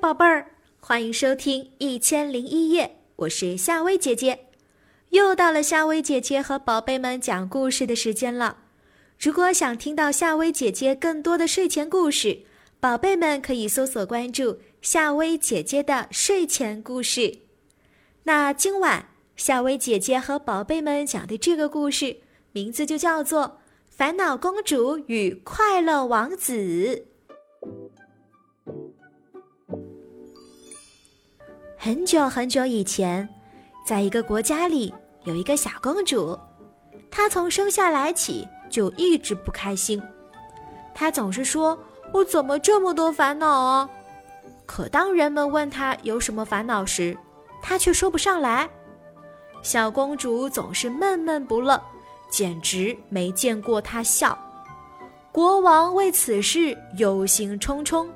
宝贝儿，欢迎收听《一千零一夜》，我是夏薇姐姐。又到了夏薇姐姐和宝贝们讲故事的时间了。如果想听到夏薇姐姐更多的睡前故事，宝贝们可以搜索关注夏薇姐姐的睡前故事。那今晚夏薇姐姐和宝贝们讲的这个故事，名字就叫做《烦恼公主与快乐王子》。很久很久以前，在一个国家里，有一个小公主。她从生下来起就一直不开心。她总是说：“我怎么这么多烦恼啊？”可当人们问她有什么烦恼时，她却说不上来。小公主总是闷闷不乐，简直没见过她笑。国王为此事忧心忡忡。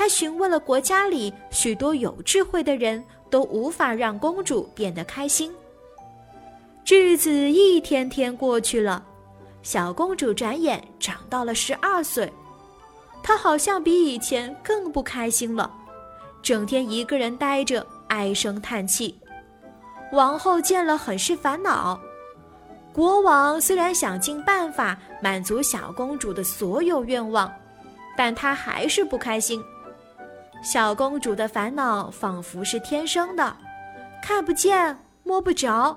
他询问了国家里许多有智慧的人，都无法让公主变得开心。日子一天天过去了，小公主转眼长到了十二岁，她好像比以前更不开心了，整天一个人呆着，唉声叹气。王后见了很是烦恼。国王虽然想尽办法满足小公主的所有愿望，但她还是不开心。小公主的烦恼仿佛是天生的，看不见摸不着。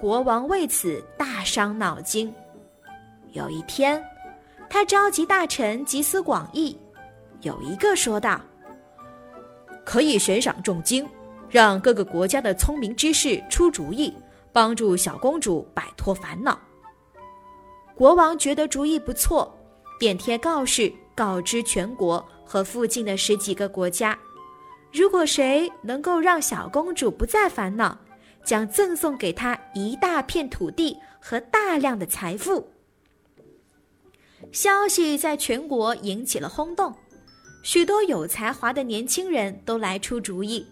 国王为此大伤脑筋。有一天，他召集大臣集思广益，有一个说道：“可以悬赏重金，让各个国家的聪明之士出主意，帮助小公主摆脱烦恼。”国王觉得主意不错，便贴告示告知全国。和附近的十几个国家，如果谁能够让小公主不再烦恼，将赠送给她一大片土地和大量的财富。消息在全国引起了轰动，许多有才华的年轻人都来出主意，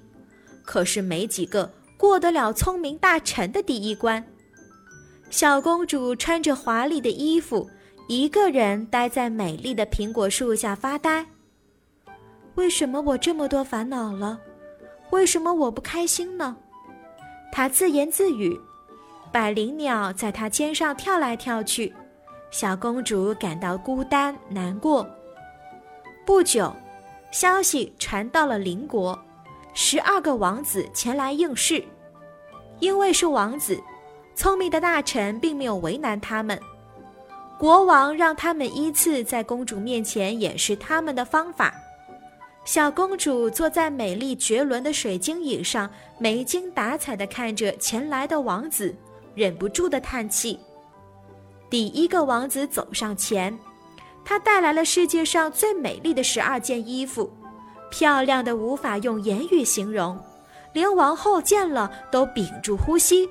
可是没几个过得了聪明大臣的第一关。小公主穿着华丽的衣服，一个人待在美丽的苹果树下发呆。为什么我这么多烦恼了？为什么我不开心呢？他自言自语。百灵鸟在他肩上跳来跳去，小公主感到孤单难过。不久，消息传到了邻国，十二个王子前来应试。因为是王子，聪明的大臣并没有为难他们。国王让他们依次在公主面前演示他们的方法。小公主坐在美丽绝伦的水晶椅上，没精打采地看着前来的王子，忍不住地叹气。第一个王子走上前，他带来了世界上最美丽的十二件衣服，漂亮的无法用言语形容，连王后见了都屏住呼吸，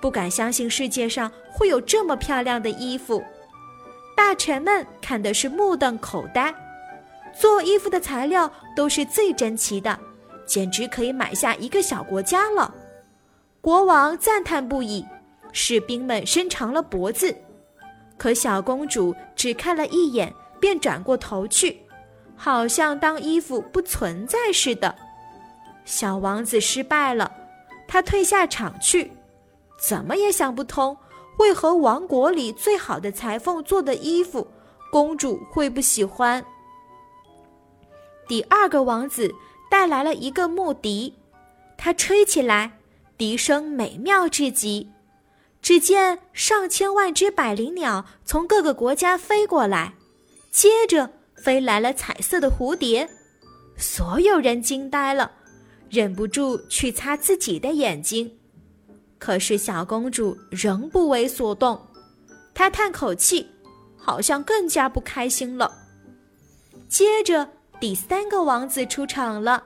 不敢相信世界上会有这么漂亮的衣服。大臣们看的是目瞪口呆。做衣服的材料都是最珍奇的，简直可以买下一个小国家了。国王赞叹不已，士兵们伸长了脖子，可小公主只看了一眼便转过头去，好像当衣服不存在似的。小王子失败了，他退下场去，怎么也想不通，为何王国里最好的裁缝做的衣服，公主会不喜欢。第二个王子带来了一个木笛，他吹起来，笛声美妙至极。只见上千万只百灵鸟从各个国家飞过来，接着飞来了彩色的蝴蝶，所有人惊呆了，忍不住去擦自己的眼睛。可是小公主仍不为所动，她叹口气，好像更加不开心了。接着。第三个王子出场了，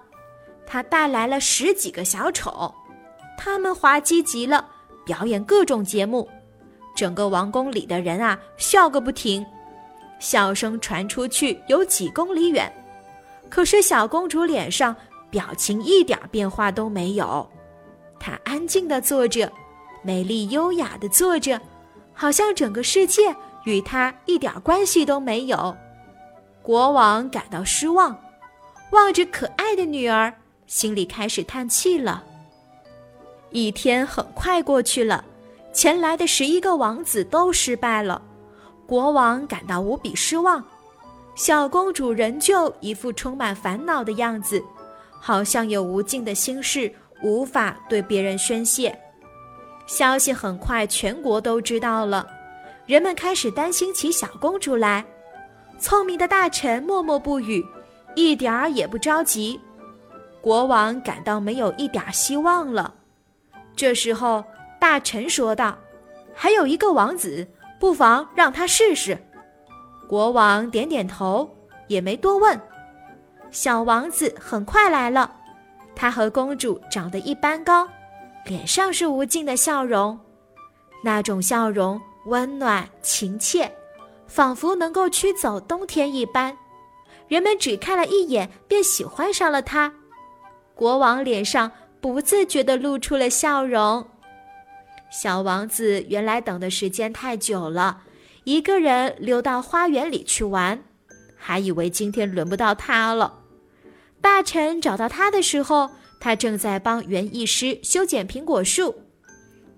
他带来了十几个小丑，他们滑稽极了，表演各种节目，整个王宫里的人啊笑个不停，笑声传出去有几公里远。可是小公主脸上表情一点变化都没有，她安静地坐着，美丽优雅地坐着，好像整个世界与她一点关系都没有。国王感到失望，望着可爱的女儿，心里开始叹气了。一天很快过去了，前来的十一个王子都失败了，国王感到无比失望。小公主仍旧一副充满烦恼的样子，好像有无尽的心事无法对别人宣泄。消息很快全国都知道了，人们开始担心起小公主来。聪明的大臣默默不语，一点儿也不着急。国王感到没有一点希望了。这时候，大臣说道：“还有一个王子，不妨让他试试。”国王点点头，也没多问。小王子很快来了，他和公主长得一般高，脸上是无尽的笑容，那种笑容温暖亲切，仿佛能够驱走冬天一般。人们只看了一眼便喜欢上了它。国王脸上不自觉地露出了笑容。小王子原来等的时间太久了。一个人溜到花园里去玩，还以为今天轮不到他了。大臣找到他的时候，他正在帮园艺师修剪苹果树。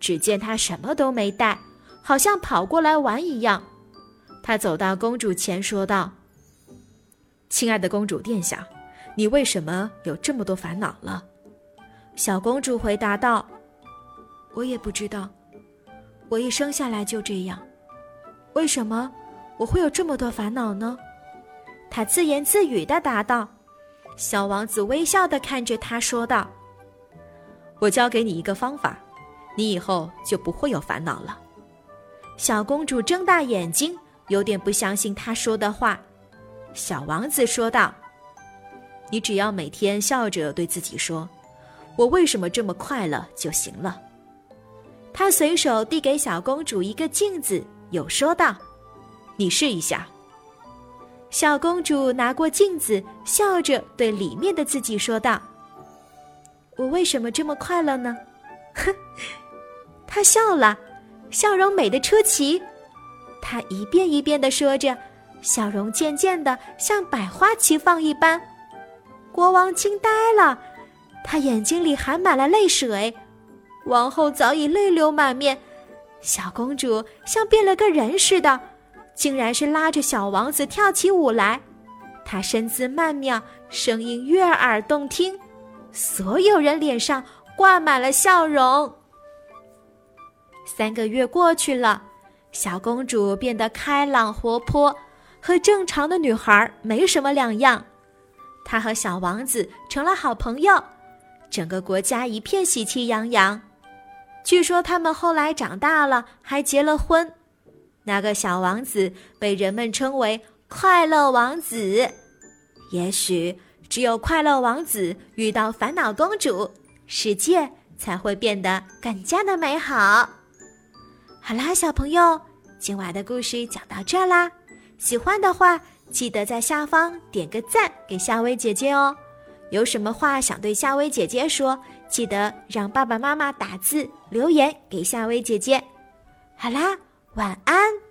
只见他什么都没带，好像跑过来玩一样。他走到公主前，说道：“亲爱的公主殿下，你为什么有这么多烦恼了？”小公主回答道：“我也不知道，我一生下来就这样。”为什么我会有这么多烦恼呢？他自言自语的答道。小王子微笑的看着他说道：“我教给你一个方法，你以后就不会有烦恼了。”小公主睁大眼睛，有点不相信他说的话。小王子说道：“你只要每天笑着对自己说‘我为什么这么快乐’就行了。”他随手递给小公主一个镜子。有说道：“你试一下。”小公主拿过镜子，笑着对里面的自己说道：“我为什么这么快乐呢？”哼，她笑了，笑容美得出奇。她一遍一遍的说着，笑容渐渐的像百花齐放一般。国王惊呆了，他眼睛里含满了泪水。王后早已泪流满面。小公主像变了个人似的，竟然是拉着小王子跳起舞来。她身姿曼妙，声音悦耳动听，所有人脸上挂满了笑容。三个月过去了，小公主变得开朗活泼，和正常的女孩没什么两样。她和小王子成了好朋友，整个国家一片喜气洋洋。据说他们后来长大了，还结了婚。那个小王子被人们称为“快乐王子”。也许只有快乐王子遇到烦恼公主，世界才会变得更加的美好。好啦，小朋友，今晚的故事讲到这啦。喜欢的话，记得在下方点个赞给夏薇姐姐哦。有什么话想对夏薇姐姐说？记得让爸爸妈妈打字留言给夏薇姐姐。好啦，晚安。